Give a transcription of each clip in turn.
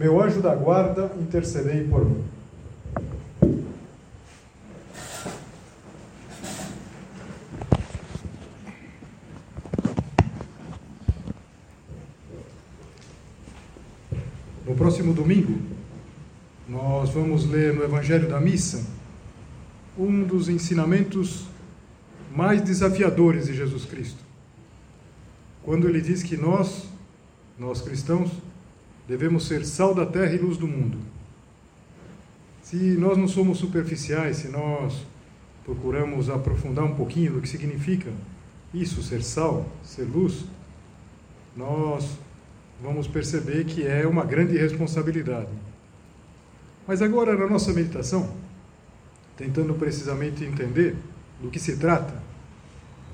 meu anjo da guarda, intercedei por mim. No próximo domingo, nós vamos ler no Evangelho da Missa um dos ensinamentos mais desafiadores de Jesus Cristo. Quando ele diz que nós, nós cristãos, devemos ser sal da terra e luz do mundo. Se nós não somos superficiais, se nós procuramos aprofundar um pouquinho do que significa isso, ser sal, ser luz, nós vamos perceber que é uma grande responsabilidade. Mas agora, na nossa meditação, tentando precisamente entender do que se trata,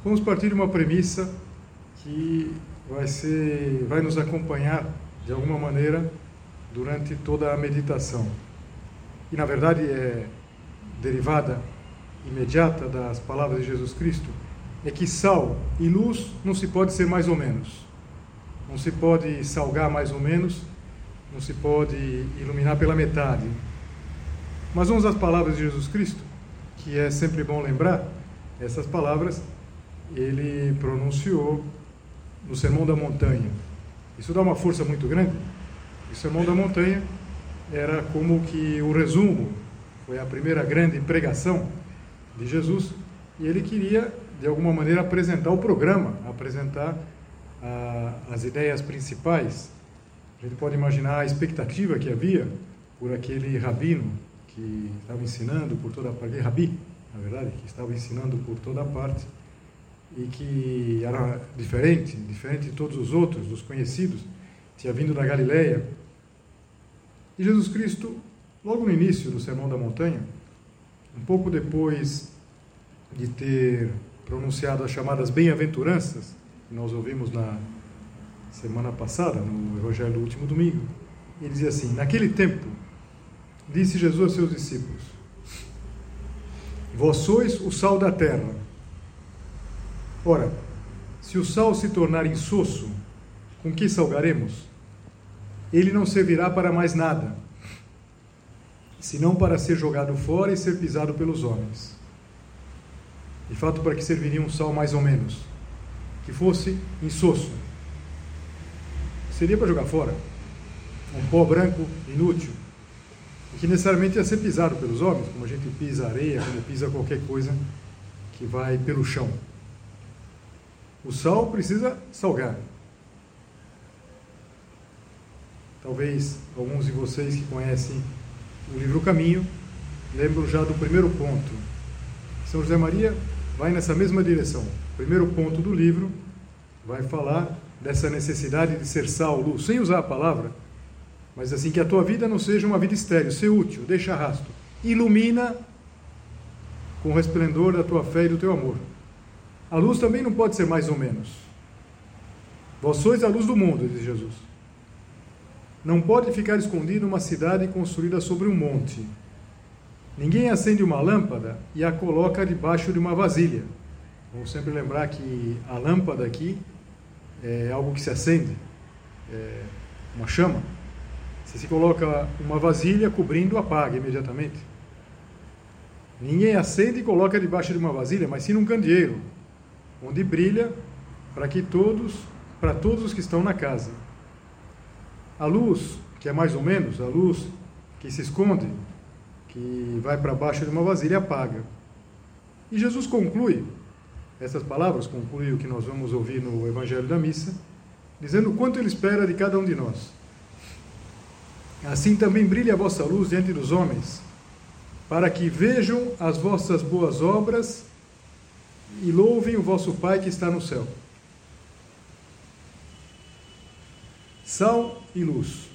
vamos partir de uma premissa que vai ser, vai nos acompanhar de alguma maneira durante toda a meditação. E na verdade é derivada imediata das palavras de Jesus Cristo, é que sal e luz não se pode ser mais ou menos. Não se pode salgar mais ou menos, não se pode iluminar pela metade. Mas vamos às palavras de Jesus Cristo, que é sempre bom lembrar, essas palavras ele pronunciou no Sermão da Montanha. Isso dá uma força muito grande. O Sermão da Montanha era como que o resumo, foi a primeira grande pregação de Jesus, e ele queria, de alguma maneira, apresentar o programa, apresentar ah, as ideias principais. A gente pode imaginar a expectativa que havia por aquele rabino que estava ensinando por toda parte, rabi, na verdade, que estava ensinando por toda parte e que era diferente, diferente de todos os outros, dos conhecidos, tinha vindo da Galileia. E Jesus Cristo, logo no início do Sermão da Montanha, um pouco depois de ter pronunciado as chamadas bem-aventuranças, que nós ouvimos na semana passada, no Evangelho do último domingo, ele dizia assim: Naquele tempo, disse Jesus aos seus discípulos: Vós sois o sal da terra. Ora, se o sal se tornar insosso, com que salgaremos? Ele não servirá para mais nada, senão para ser jogado fora e ser pisado pelos homens. De fato, para que serviria um sal mais ou menos? Que fosse insosso. Seria para jogar fora. Um pó branco inútil. Que necessariamente ia ser pisado pelos homens, como a gente pisa areia, como pisa qualquer coisa que vai pelo chão. O sal precisa salgar. Talvez alguns de vocês que conhecem o livro Caminho lembram já do primeiro ponto. São José Maria vai nessa mesma direção. O primeiro ponto do livro vai falar dessa necessidade de ser sal, luz, sem usar a palavra, mas assim que a tua vida não seja uma vida estéril, ser útil, deixa rastro. Ilumina com o resplendor da tua fé e do teu amor. A luz também não pode ser mais ou menos. Vós sois a luz do mundo, diz Jesus. Não pode ficar escondida uma cidade construída sobre um monte. Ninguém acende uma lâmpada e a coloca debaixo de uma vasilha. Vamos sempre lembrar que a lâmpada aqui é algo que se acende, é uma chama. Se se coloca uma vasilha cobrindo, apaga imediatamente. Ninguém acende e coloca debaixo de uma vasilha, mas sim num candeeiro, onde brilha para que todos, para todos os que estão na casa. A luz, que é mais ou menos a luz que se esconde, que vai para baixo de uma vasilha, apaga. E Jesus conclui essas palavras, conclui o que nós vamos ouvir no Evangelho da Missa, dizendo o quanto ele espera de cada um de nós. Assim também brilhe a vossa luz diante dos homens, para que vejam as vossas boas obras e louvem o vosso Pai que está no céu. Sal e luz,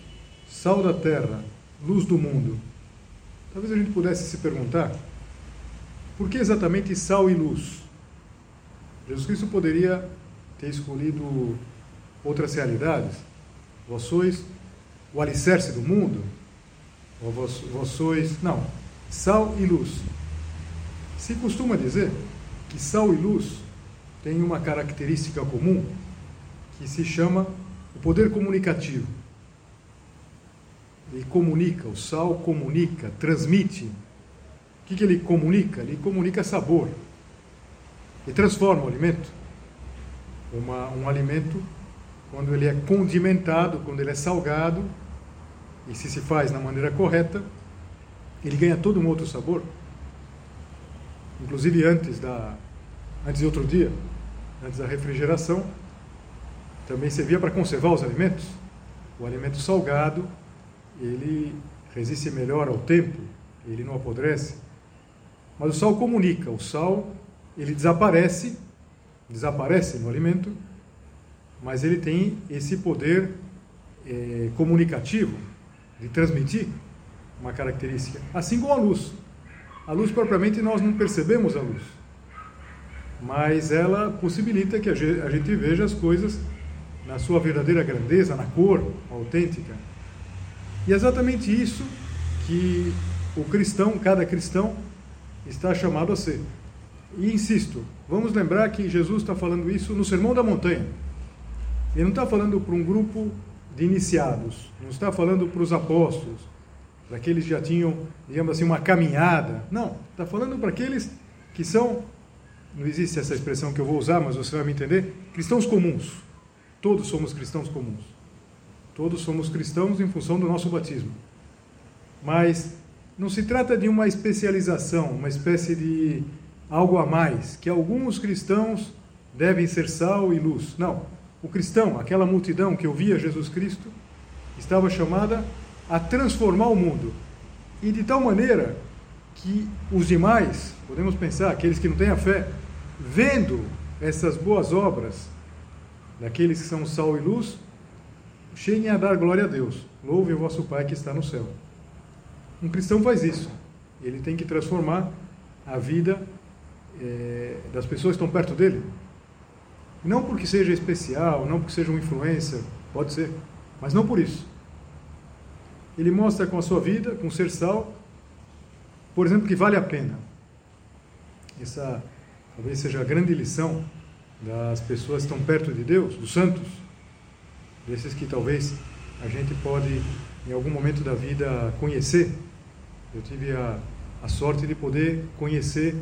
sal da terra, luz do mundo. talvez a gente pudesse se perguntar por que exatamente sal e luz? Jesus Cristo poderia ter escolhido outras realidades. Vós sois o alicerce do mundo, ou vós, vós sois. Não, sal e luz. Se costuma dizer que sal e luz têm uma característica comum que se chama o poder comunicativo. Ele comunica, o sal comunica, transmite. O que, que ele comunica? Ele comunica sabor. E transforma o alimento. Uma, um alimento, quando ele é condimentado, quando ele é salgado, e se se faz na maneira correta, ele ganha todo um outro sabor. Inclusive antes da antes de outro dia, antes da refrigeração, também servia para conservar os alimentos. O alimento salgado, ele resiste melhor ao tempo, ele não apodrece. Mas o sal comunica, o sal ele desaparece, desaparece no alimento, mas ele tem esse poder é, comunicativo de transmitir uma característica, assim como a luz. A luz propriamente nós não percebemos a luz, mas ela possibilita que a gente veja as coisas na sua verdadeira grandeza, na cor autêntica. E é exatamente isso que o cristão, cada cristão, está chamado a ser. E insisto, vamos lembrar que Jesus está falando isso no Sermão da Montanha. Ele não está falando para um grupo de iniciados, não está falando para os apóstolos, para aqueles que já tinham, digamos assim, uma caminhada. Não, está falando para aqueles que são, não existe essa expressão que eu vou usar, mas você vai me entender, cristãos comuns. Todos somos cristãos comuns. Todos somos cristãos em função do nosso batismo. Mas não se trata de uma especialização, uma espécie de algo a mais, que alguns cristãos devem ser sal e luz. Não. O cristão, aquela multidão que ouvia Jesus Cristo, estava chamada a transformar o mundo. E de tal maneira que os demais, podemos pensar, aqueles que não têm a fé, vendo essas boas obras daqueles que são sal e luz, cheguem a dar glória a Deus. Louve o vosso Pai que está no céu. Um cristão faz isso. Ele tem que transformar a vida é, das pessoas que estão perto dele. Não porque seja especial, não porque seja uma influência, pode ser, mas não por isso. Ele mostra com a sua vida, com ser sal, por exemplo, que vale a pena. Essa talvez seja a grande lição das pessoas que estão perto de Deus, dos santos, desses que talvez a gente pode, em algum momento da vida, conhecer. Eu tive a, a sorte de poder conhecer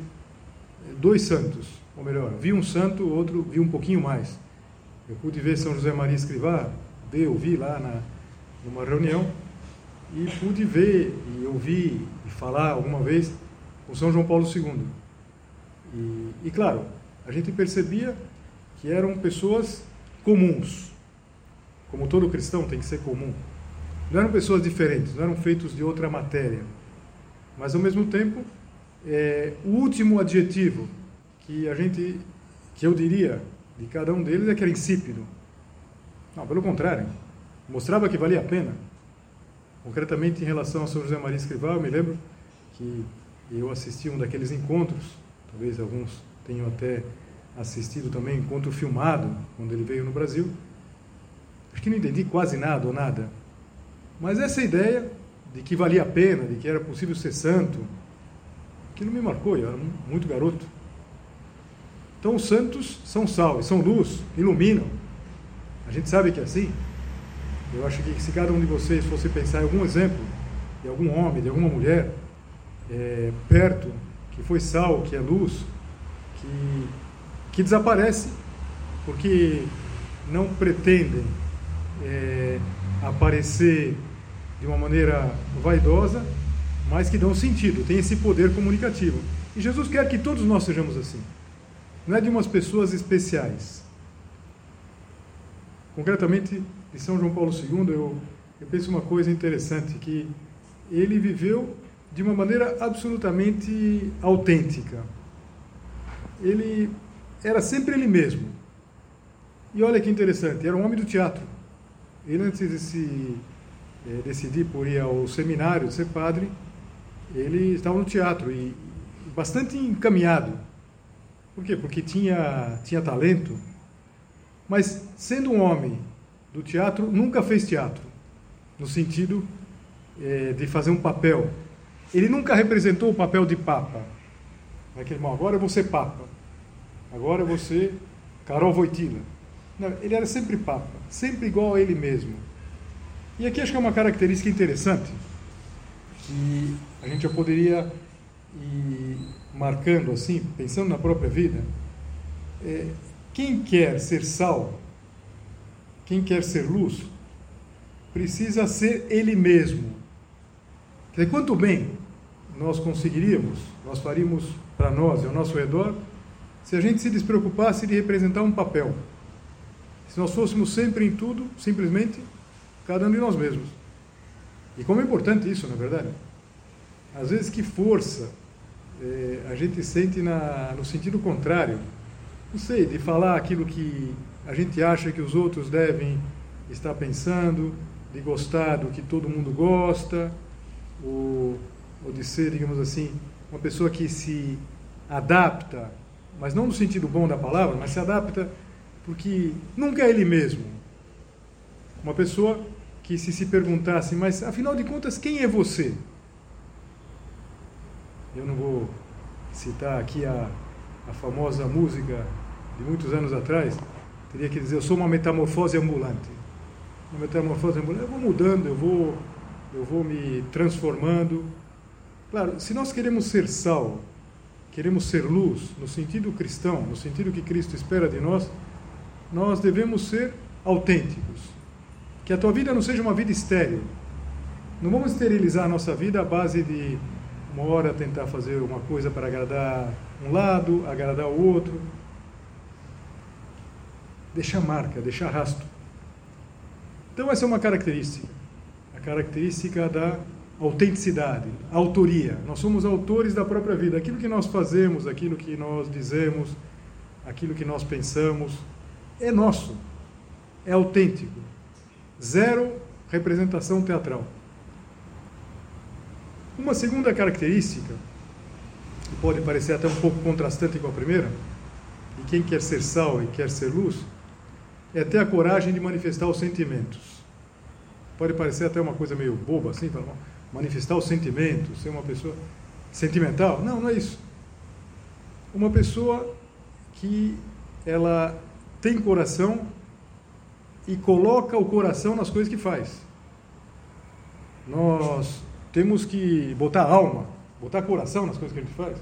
dois santos, ou melhor, vi um santo, outro vi um pouquinho mais. Eu pude ver São José Maria Escrivá, ver, ouvi lá na, numa reunião, e pude ver e ouvir e falar alguma vez com São João Paulo II. E, e claro, a gente percebia que eram pessoas comuns, como todo cristão tem que ser comum. Não eram pessoas diferentes, não eram feitos de outra matéria. Mas ao mesmo tempo, é, o último adjetivo que a gente, que eu diria de cada um deles é que era insípido. Não, pelo contrário, mostrava que valia a pena. Concretamente em relação a São José Maria Escrivá, eu me lembro que eu assisti um daqueles encontros, talvez alguns tenham até assistido também encontro filmado quando ele veio no Brasil. Acho que não entendi quase nada ou nada. Mas essa ideia de que valia a pena, de que era possível ser santo, aquilo me marcou, eu era muito garoto. Então os santos são sal são luz, iluminam. A gente sabe que é assim. Eu acho que se cada um de vocês fosse pensar em algum exemplo de algum homem, de alguma mulher é, perto, que foi sal, que é luz, que, que desaparece porque não pretendem é, aparecer de uma maneira vaidosa, mas que dão sentido, tem esse poder comunicativo. E Jesus quer que todos nós sejamos assim. Não é de umas pessoas especiais. Concretamente, de São João Paulo II, eu, eu penso uma coisa interessante, que ele viveu de uma maneira absolutamente autêntica. Ele era sempre ele mesmo. E olha que interessante, era um homem do teatro. Ele, antes de se é, decidir por ir ao seminário, ser padre, ele estava no teatro e bastante encaminhado. Por quê? Porque tinha, tinha talento, mas sendo um homem do teatro, nunca fez teatro, no sentido é, de fazer um papel. Ele nunca representou o papel de papa. Naquele irmão, agora ser papa, agora ser Carol Voitila. Não, ele era sempre papa, sempre igual a ele mesmo. E aqui acho que é uma característica interessante, que a gente já poderia ir marcando assim, pensando na própria vida. É, quem quer ser sal, quem quer ser luz, precisa ser ele mesmo. Quer dizer, quanto bem nós conseguiríamos, nós faríamos para nós e ao nosso redor, se a gente se despreocupasse de representar um papel. Se nós fôssemos sempre em tudo, simplesmente, cada um de nós mesmos. E como é importante isso, na é verdade? Às vezes, que força é, a gente sente na, no sentido contrário. Não sei, de falar aquilo que a gente acha que os outros devem estar pensando, de gostar do que todo mundo gosta, ou, ou de ser, digamos assim, uma pessoa que se adapta, mas não no sentido bom da palavra, mas se adapta porque nunca é ele mesmo. Uma pessoa que se se perguntasse, mas afinal de contas, quem é você? Eu não vou citar aqui a, a famosa música de muitos anos atrás, teria que dizer, eu sou uma metamorfose ambulante. Uma metamorfose ambulante, eu vou mudando, eu vou, eu vou me transformando. Claro, se nós queremos ser sal, queremos ser luz, no sentido cristão, no sentido que Cristo espera de nós, nós devemos ser autênticos. Que a tua vida não seja uma vida estéril. Não vamos esterilizar a nossa vida à base de uma hora tentar fazer uma coisa para agradar um lado, agradar o outro. Deixar marca, deixar rastro. Então, essa é uma característica. A característica da autenticidade, autoria. Nós somos autores da própria vida. Aquilo que nós fazemos, aquilo que nós dizemos, aquilo que nós pensamos, é nosso. É autêntico. Zero representação teatral. Uma segunda característica, que pode parecer até um pouco contrastante com a primeira, e quem quer ser sal e quer ser luz, é ter a coragem de manifestar os sentimentos. Pode parecer até uma coisa meio boba assim, manifestar os sentimentos, ser uma pessoa sentimental. Não, não é isso. Uma pessoa que ela tem coração e coloca o coração nas coisas que faz. Nós temos que botar alma, botar coração nas coisas que a gente faz,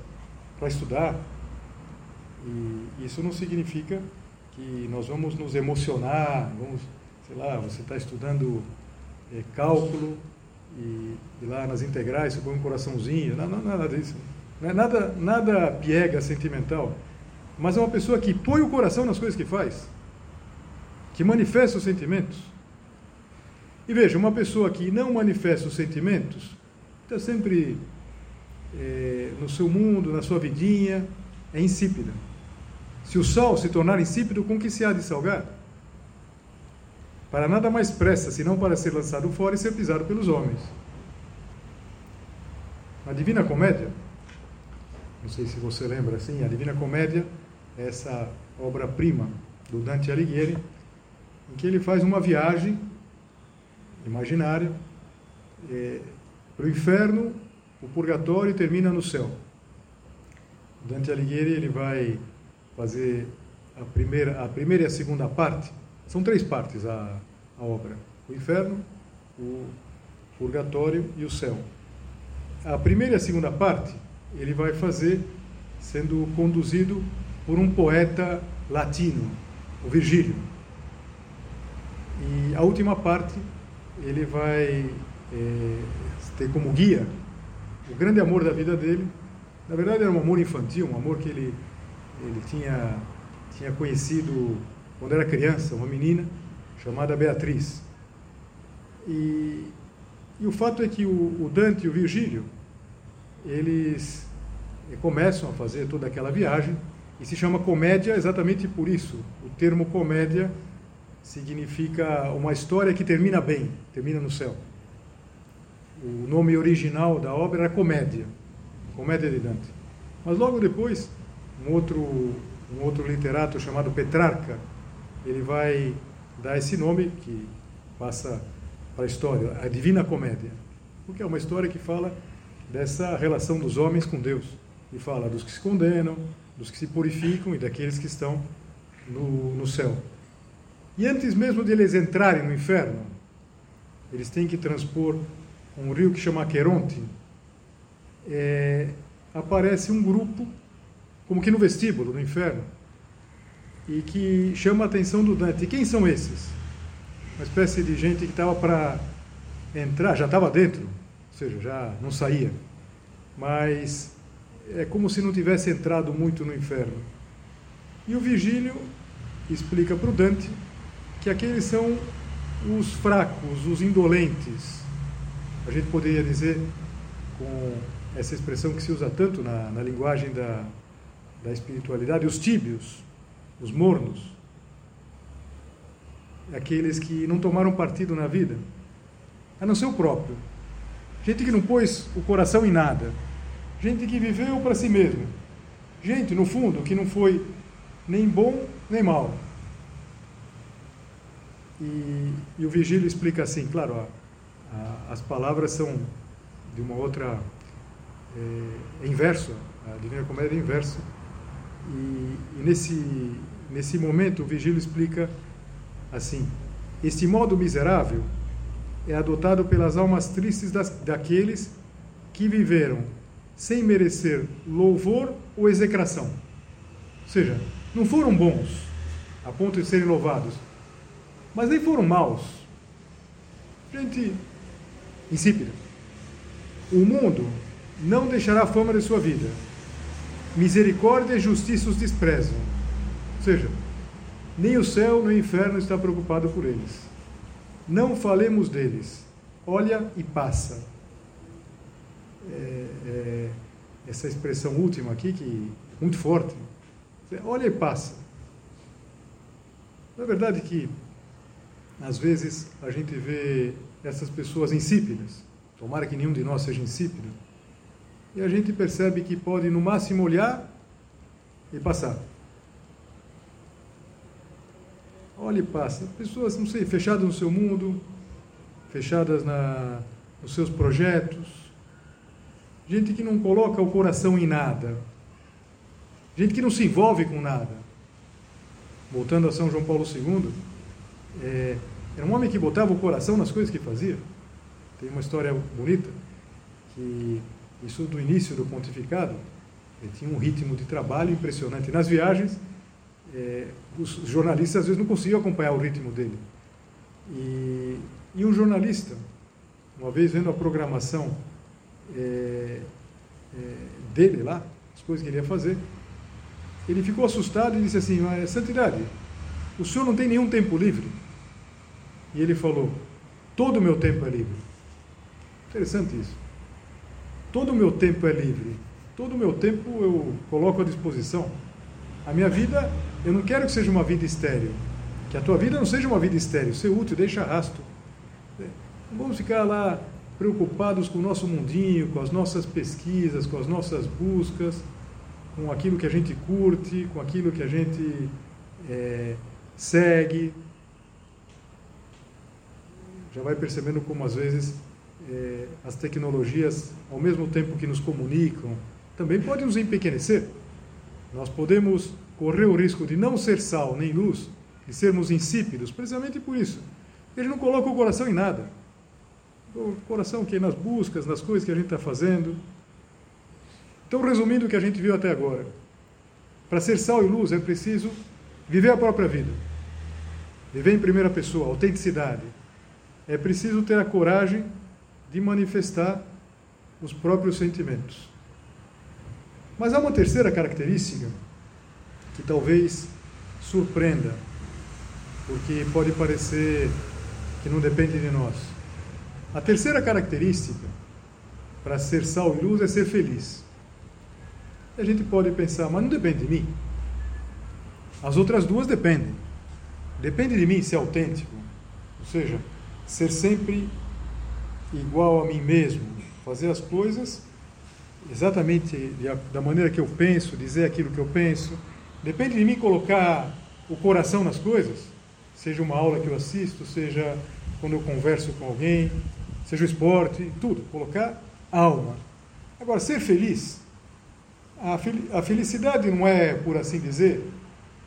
para estudar. E isso não significa que nós vamos nos emocionar, vamos, sei lá, você está estudando é, cálculo e, e, lá nas integrais você põe um coraçãozinho, não, não, nada disso. Não é nada, nada piega sentimental, mas é uma pessoa que põe o coração nas coisas que faz, que manifesta os sentimentos. E veja, uma pessoa que não manifesta os sentimentos, está sempre é, no seu mundo, na sua vidinha, é insípida. Se o sol se tornar insípido, com que se há de salgar? Para nada mais pressa, senão para ser lançado fora e ser pisado pelos homens. A Divina Comédia, não sei se você lembra assim, a Divina Comédia é essa obra-prima do Dante Alighieri, em que ele faz uma viagem imaginária é, para o inferno, o purgatório termina no céu. Dante Alighieri ele vai fazer a primeira, a primeira e a segunda parte. São três partes a, a obra: o inferno, o purgatório e o céu. A primeira e a segunda parte ele vai fazer sendo conduzido por um poeta latino, o Virgílio. E a última parte ele vai é, ter como guia o grande amor da vida dele. Na verdade, era um amor infantil, um amor que ele, ele tinha, tinha conhecido quando era criança, uma menina chamada Beatriz. E, e o fato é que o, o Dante e o Virgílio, eles começam a fazer toda aquela viagem e se chama comédia exatamente por isso. O termo comédia significa uma história que termina bem, termina no céu. o nome original da obra era Comédia, Comédia de Dante. Mas logo depois, um outro, um outro literato chamado Petrarca, ele vai dar esse nome que passa para a história, a Divina Comédia, porque é uma história que fala dessa relação dos homens com Deus, e fala dos que se condenam, dos que se purificam e daqueles que estão no, no céu. E antes mesmo de eles entrarem no inferno, eles têm que transpor um rio que chama Aqueronte. É, aparece um grupo, como que no vestíbulo do inferno, e que chama a atenção do Dante. E quem são esses? Uma espécie de gente que estava para entrar, já estava dentro, ou seja, já não saía, mas é como se não tivesse entrado muito no inferno. E o Virgílio explica para o Dante que aqueles são os fracos, os indolentes. A gente poderia dizer, com essa expressão que se usa tanto na, na linguagem da, da espiritualidade, os tíbios, os mornos. Aqueles que não tomaram partido na vida, a não ser o próprio. Gente que não pôs o coração em nada. Gente que viveu para si mesmo. Gente, no fundo, que não foi nem bom nem mal. E, e o Vigílio explica assim, claro, a, a, as palavras são de uma outra. É, é inverso, a Divina Comédia é inverso. E, e, nesse, nesse momento o Vigílio explica assim: Este modo miserável é adotado pelas almas tristes das, daqueles que viveram sem merecer louvor ou execração. Ou seja, não foram bons a ponto de serem louvados, mas nem foram maus. Gente insípida. O mundo não deixará a fama de sua vida. Misericórdia e justiça os desprezam. Ou seja, nem o céu nem o inferno está preocupado por eles. Não falemos deles. Olha e passa. É, é, essa expressão última aqui, que muito forte. Olha e passa. Na verdade que às vezes a gente vê essas pessoas insípidas, tomara que nenhum de nós seja insípido, e a gente percebe que pode no máximo olhar e passar. Olha e passa. Pessoas, não sei, fechadas no seu mundo, fechadas na, nos seus projetos, gente que não coloca o coração em nada, gente que não se envolve com nada. Voltando a São João Paulo II, é, era um homem que botava o coração nas coisas que fazia. Tem uma história bonita, que isso do início do pontificado, ele tinha um ritmo de trabalho impressionante. Nas viagens, é, os jornalistas às vezes não conseguiam acompanhar o ritmo dele. E, e um jornalista, uma vez vendo a programação é, é, dele lá, as coisas que ele ia fazer, ele ficou assustado e disse assim: Santidade, o senhor não tem nenhum tempo livre? E ele falou: Todo o meu tempo é livre. Interessante isso. Todo o meu tempo é livre. Todo o meu tempo eu coloco à disposição. A minha vida, eu não quero que seja uma vida estéril. Que a tua vida não seja uma vida estéril. Ser útil, deixa rastro. Não vamos ficar lá preocupados com o nosso mundinho, com as nossas pesquisas, com as nossas buscas, com aquilo que a gente curte, com aquilo que a gente é, segue já vai percebendo como às vezes é, as tecnologias, ao mesmo tempo que nos comunicam, também podem nos empequenecer. Nós podemos correr o risco de não ser sal nem luz, de sermos insípidos, precisamente por isso. Ele não coloca o coração em nada. O coração que é nas buscas, nas coisas que a gente está fazendo. Então, resumindo o que a gente viu até agora, para ser sal e luz é preciso viver a própria vida. Viver em primeira pessoa, autenticidade, é preciso ter a coragem de manifestar os próprios sentimentos. Mas há uma terceira característica que talvez surpreenda, porque pode parecer que não depende de nós. A terceira característica para ser sal e luz é ser feliz. E a gente pode pensar, mas não depende de mim. As outras duas dependem. Depende de mim ser autêntico. Ou seja, ser sempre igual a mim mesmo, fazer as coisas exatamente da maneira que eu penso, dizer aquilo que eu penso. Depende de mim colocar o coração nas coisas, seja uma aula que eu assisto, seja quando eu converso com alguém, seja o esporte, tudo, colocar alma. Agora, ser feliz, a felicidade não é, por assim dizer,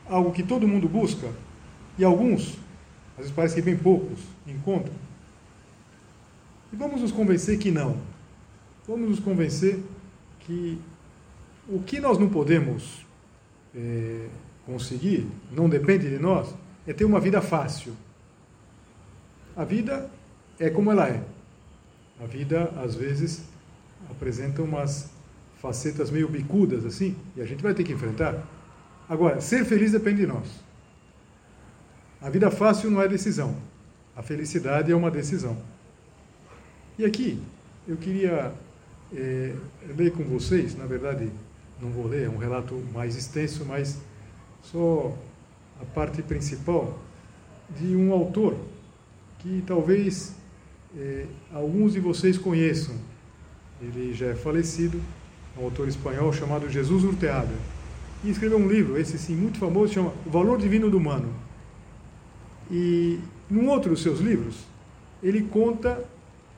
algo que todo mundo busca, e alguns, às vezes parece que bem poucos, encontram. E vamos nos convencer que não. Vamos nos convencer que o que nós não podemos é, conseguir, não depende de nós, é ter uma vida fácil. A vida é como ela é. A vida, às vezes, apresenta umas facetas meio bicudas assim, e a gente vai ter que enfrentar. Agora, ser feliz depende de nós. A vida fácil não é decisão. A felicidade é uma decisão. E aqui, eu queria é, ler com vocês, na verdade, não vou ler, é um relato mais extenso, mas só a parte principal de um autor que talvez é, alguns de vocês conheçam. Ele já é falecido, um autor espanhol chamado Jesus Urteada. E escreveu um livro, esse sim, muito famoso, chama O Valor Divino do Humano. E num outro dos seus livros, ele conta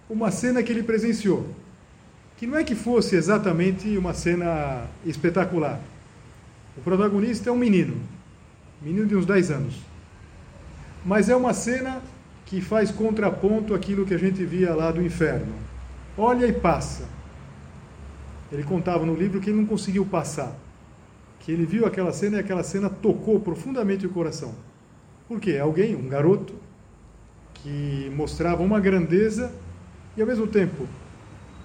uma cena que ele presenciou que não é que fosse exatamente uma cena espetacular. O protagonista é um menino, menino de uns 10 anos. Mas é uma cena que faz contraponto àquilo que a gente via lá do inferno. Olha e passa. Ele contava no livro que ele não conseguiu passar. Que ele viu aquela cena e aquela cena tocou profundamente o coração. Por quê? Alguém, um garoto, que mostrava uma grandeza e ao mesmo tempo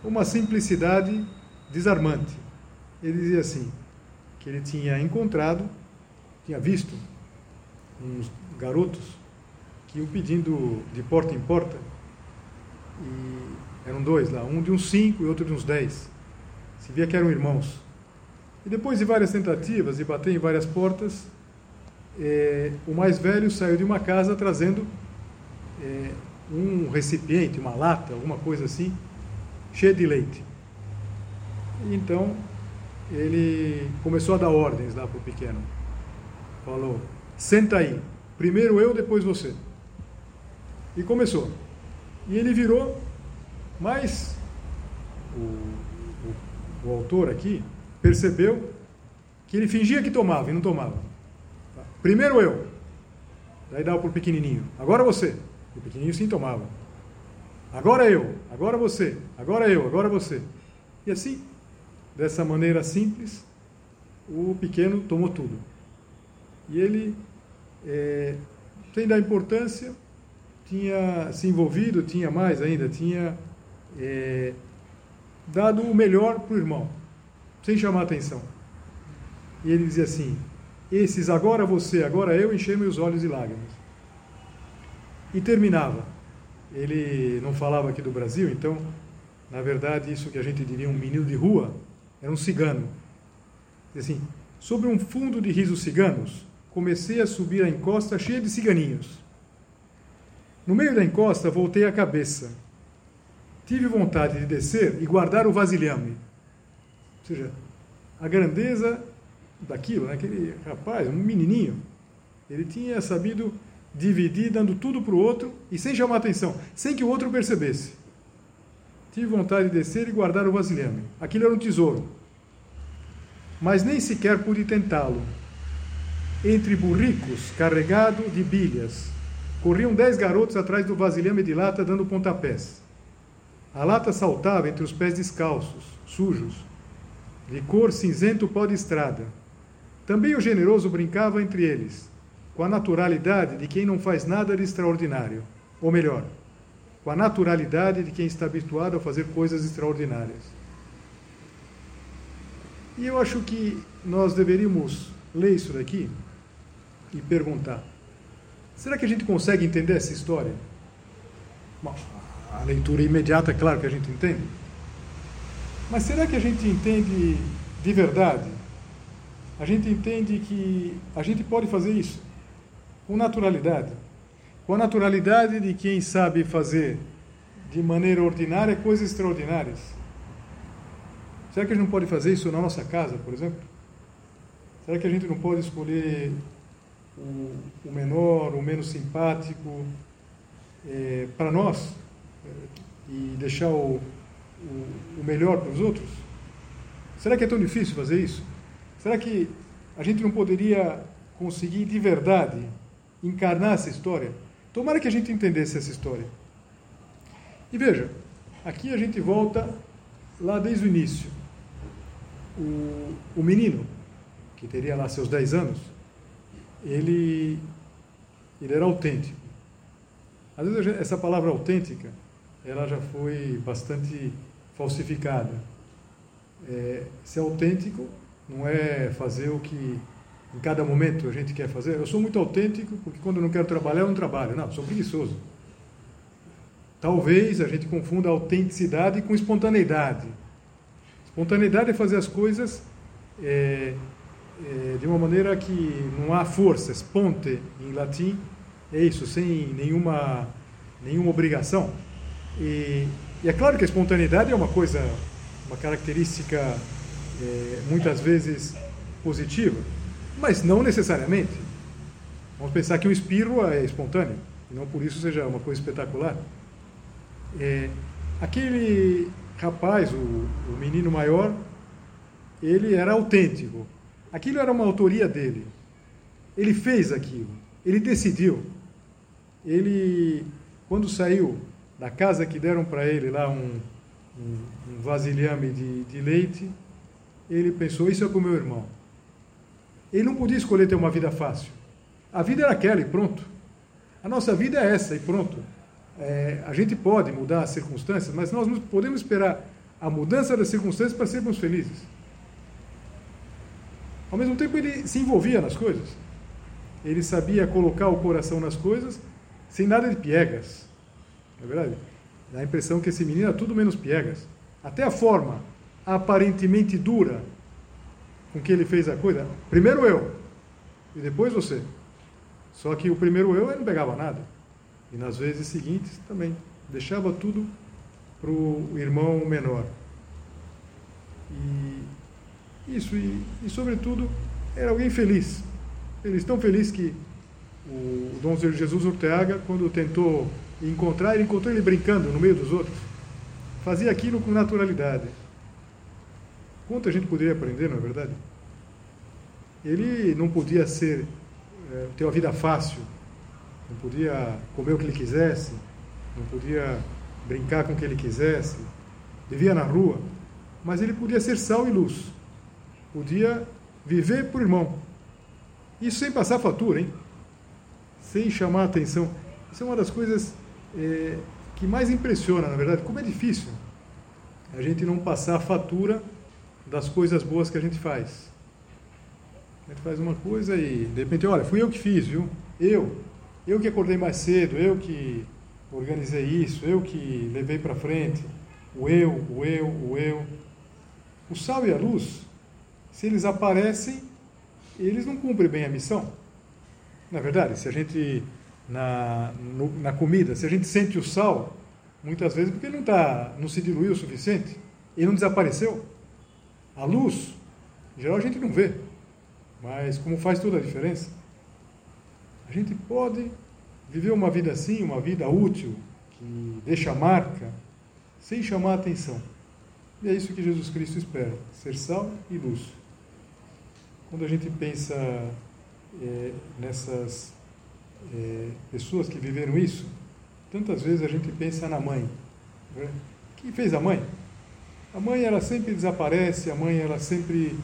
uma simplicidade desarmante. Ele dizia assim, que ele tinha encontrado, tinha visto uns garotos que iam pedindo de porta em porta, e eram dois lá, um de uns cinco e outro de uns dez. Se via que eram irmãos. E depois de várias tentativas de bater em várias portas, é, o mais velho saiu de uma casa trazendo é, um recipiente, uma lata, alguma coisa assim, cheia de leite. Então, ele começou a dar ordens lá para o pequeno. Falou: senta aí, primeiro eu, depois você. E começou. E ele virou, mas o, o, o autor aqui percebeu que ele fingia que tomava e não tomava. Primeiro eu. Daí dava para o pequenininho. Agora você. O pequenininho sim tomava. Agora eu, agora você, agora eu, agora você. E assim, dessa maneira simples, o pequeno tomou tudo. E ele, é, sem dar importância, tinha se envolvido, tinha mais ainda, tinha é, dado o melhor para o irmão, sem chamar atenção. E ele dizia assim: Esses agora você, agora eu, enchei meus olhos de lágrimas. E terminava ele não falava aqui do Brasil, então, na verdade, isso que a gente diria um menino de rua, era um cigano. Assim, sobre um fundo de risos ciganos, comecei a subir a encosta cheia de ciganinhos. No meio da encosta, voltei a cabeça. Tive vontade de descer e guardar o vasilhame. Ou seja, a grandeza daquilo, né? aquele rapaz, um menininho, ele tinha sabido dividir, dando tudo para o outro e sem chamar atenção, sem que o outro percebesse. Tive vontade de descer e guardar o vasilhame. Aquilo era um tesouro. Mas nem sequer pude tentá-lo. Entre burricos, carregado de bilhas, corriam dez garotos atrás do vasilhame de lata dando pontapés. A lata saltava entre os pés descalços, sujos, de cor cinzento pó de estrada. Também o generoso brincava entre eles, com a naturalidade de quem não faz nada de extraordinário. Ou melhor, com a naturalidade de quem está habituado a fazer coisas extraordinárias. E eu acho que nós deveríamos ler isso daqui e perguntar: será que a gente consegue entender essa história? Bom, a leitura imediata, claro que a gente entende. Mas será que a gente entende de verdade? A gente entende que a gente pode fazer isso? Com naturalidade. Com a naturalidade de quem sabe fazer de maneira ordinária coisas extraordinárias. Será que a gente não pode fazer isso na nossa casa, por exemplo? Será que a gente não pode escolher o, menor, o menos simpático é, para nós é, e deixar o, o, o melhor para os outros? Será que é tão difícil fazer isso? Será que a gente não poderia conseguir de verdade encarnar essa história? Tomara que a gente entendesse essa história. E veja, aqui a gente volta lá desde o início. O, o menino, que teria lá seus 10 anos, ele, ele era autêntico. Às vezes essa palavra autêntica, ela já foi bastante falsificada. É, ser autêntico não é fazer o que em cada momento a gente quer fazer. Eu sou muito autêntico porque quando eu não quero trabalhar, eu não trabalho. Não, sou preguiçoso. Talvez a gente confunda autenticidade com espontaneidade. Espontaneidade é fazer as coisas é, é, de uma maneira que não há força, sponte em latim, é isso, sem nenhuma, nenhuma obrigação. E, e é claro que a espontaneidade é uma coisa, uma característica é, muitas vezes positiva, mas não necessariamente. Vamos pensar que o espirro é espontâneo, e não por isso seja uma coisa espetacular. É, aquele rapaz, o, o menino maior, ele era autêntico. Aquilo era uma autoria dele. Ele fez aquilo. Ele decidiu. Ele, quando saiu da casa que deram para ele lá um, um, um vasilhame de, de leite, ele pensou: Isso é para o meu irmão. Ele não podia escolher ter uma vida fácil. A vida era aquela e pronto. A nossa vida é essa e pronto. É, a gente pode mudar as circunstâncias, mas nós não podemos esperar a mudança das circunstâncias para sermos felizes. Ao mesmo tempo, ele se envolvia nas coisas. Ele sabia colocar o coração nas coisas sem nada de piegas. Não é verdade? Dá a impressão que esse menino era tudo menos piegas. Até a forma aparentemente dura com que ele fez a coisa. Primeiro eu, e depois você. Só que o primeiro eu, ele não pegava nada. E nas vezes seguintes também. Deixava tudo para o irmão menor. E isso, e, e sobretudo, era alguém feliz. Feliz, tão feliz que o Dom Jesus Ortega, quando tentou encontrar, ele encontrou ele brincando no meio dos outros. Fazia aquilo com naturalidade. Quanto a gente poderia aprender, não é verdade? Ele não podia ser, é, ter uma vida fácil, não podia comer o que ele quisesse, não podia brincar com o que ele quisesse, vivia na rua, mas ele podia ser sal e luz, podia viver por irmão. Isso sem passar fatura, hein? Sem chamar atenção. Isso é uma das coisas é, que mais impressiona, na verdade. Como é difícil a gente não passar fatura das coisas boas que a gente faz. Gente faz uma coisa e, de repente, olha, fui eu que fiz, viu? Eu. Eu que acordei mais cedo, eu que organizei isso, eu que levei para frente. O eu, o eu, o eu. O sal e a luz, se eles aparecem, eles não cumprem bem a missão. Na é verdade, se a gente, na, no, na comida, se a gente sente o sal, muitas vezes porque ele não, tá, não se diluiu o suficiente, ele não desapareceu. A luz, em geral, a gente não vê, mas como faz toda a diferença, a gente pode viver uma vida assim, uma vida útil, que deixa marca, sem chamar atenção. E é isso que Jesus Cristo espera: ser sal e luz. Quando a gente pensa é, nessas é, pessoas que viveram isso, tantas vezes a gente pensa na mãe. Né? Quem fez a mãe? A mãe ela sempre desaparece, a mãe ela sempre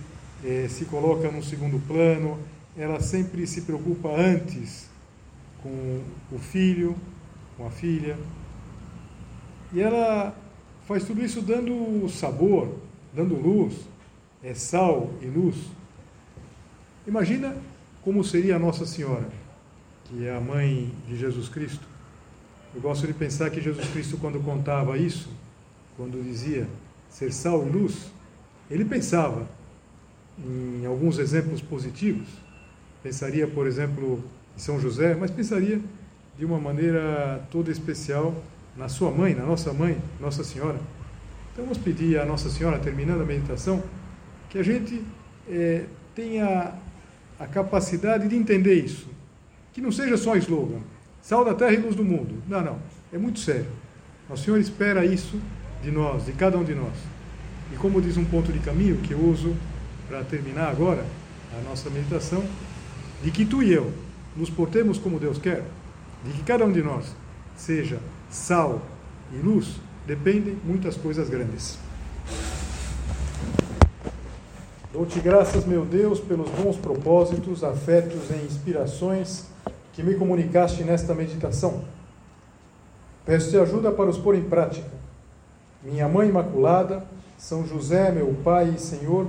é, se coloca num segundo plano, ela sempre se preocupa antes com o filho, com a filha. E ela faz tudo isso dando sabor, dando luz, é sal e luz. Imagina como seria a Nossa Senhora, que é a mãe de Jesus Cristo. Eu gosto de pensar que Jesus Cristo, quando contava isso, quando dizia ser sal e luz, ele pensava em alguns exemplos positivos. Pensaria, por exemplo, em São José, mas pensaria de uma maneira toda especial na sua mãe, na nossa mãe, Nossa Senhora. Então vamos pedir à Nossa Senhora, terminando a meditação, que a gente é, tenha a capacidade de entender isso. Que não seja só slogan, sal da terra e luz do mundo. Não, não, é muito sério. O Senhor espera isso de nós, de cada um de nós. E como diz um ponto de caminho que eu uso para terminar agora a nossa meditação, de que tu e eu nos portemos como Deus quer, de que cada um de nós seja sal e luz, dependem muitas coisas grandes. Dou-te graças, meu Deus, pelos bons propósitos, afetos e inspirações que me comunicaste nesta meditação. Peço-te ajuda para os pôr em prática. Minha Mãe Imaculada, São José, meu Pai e Senhor,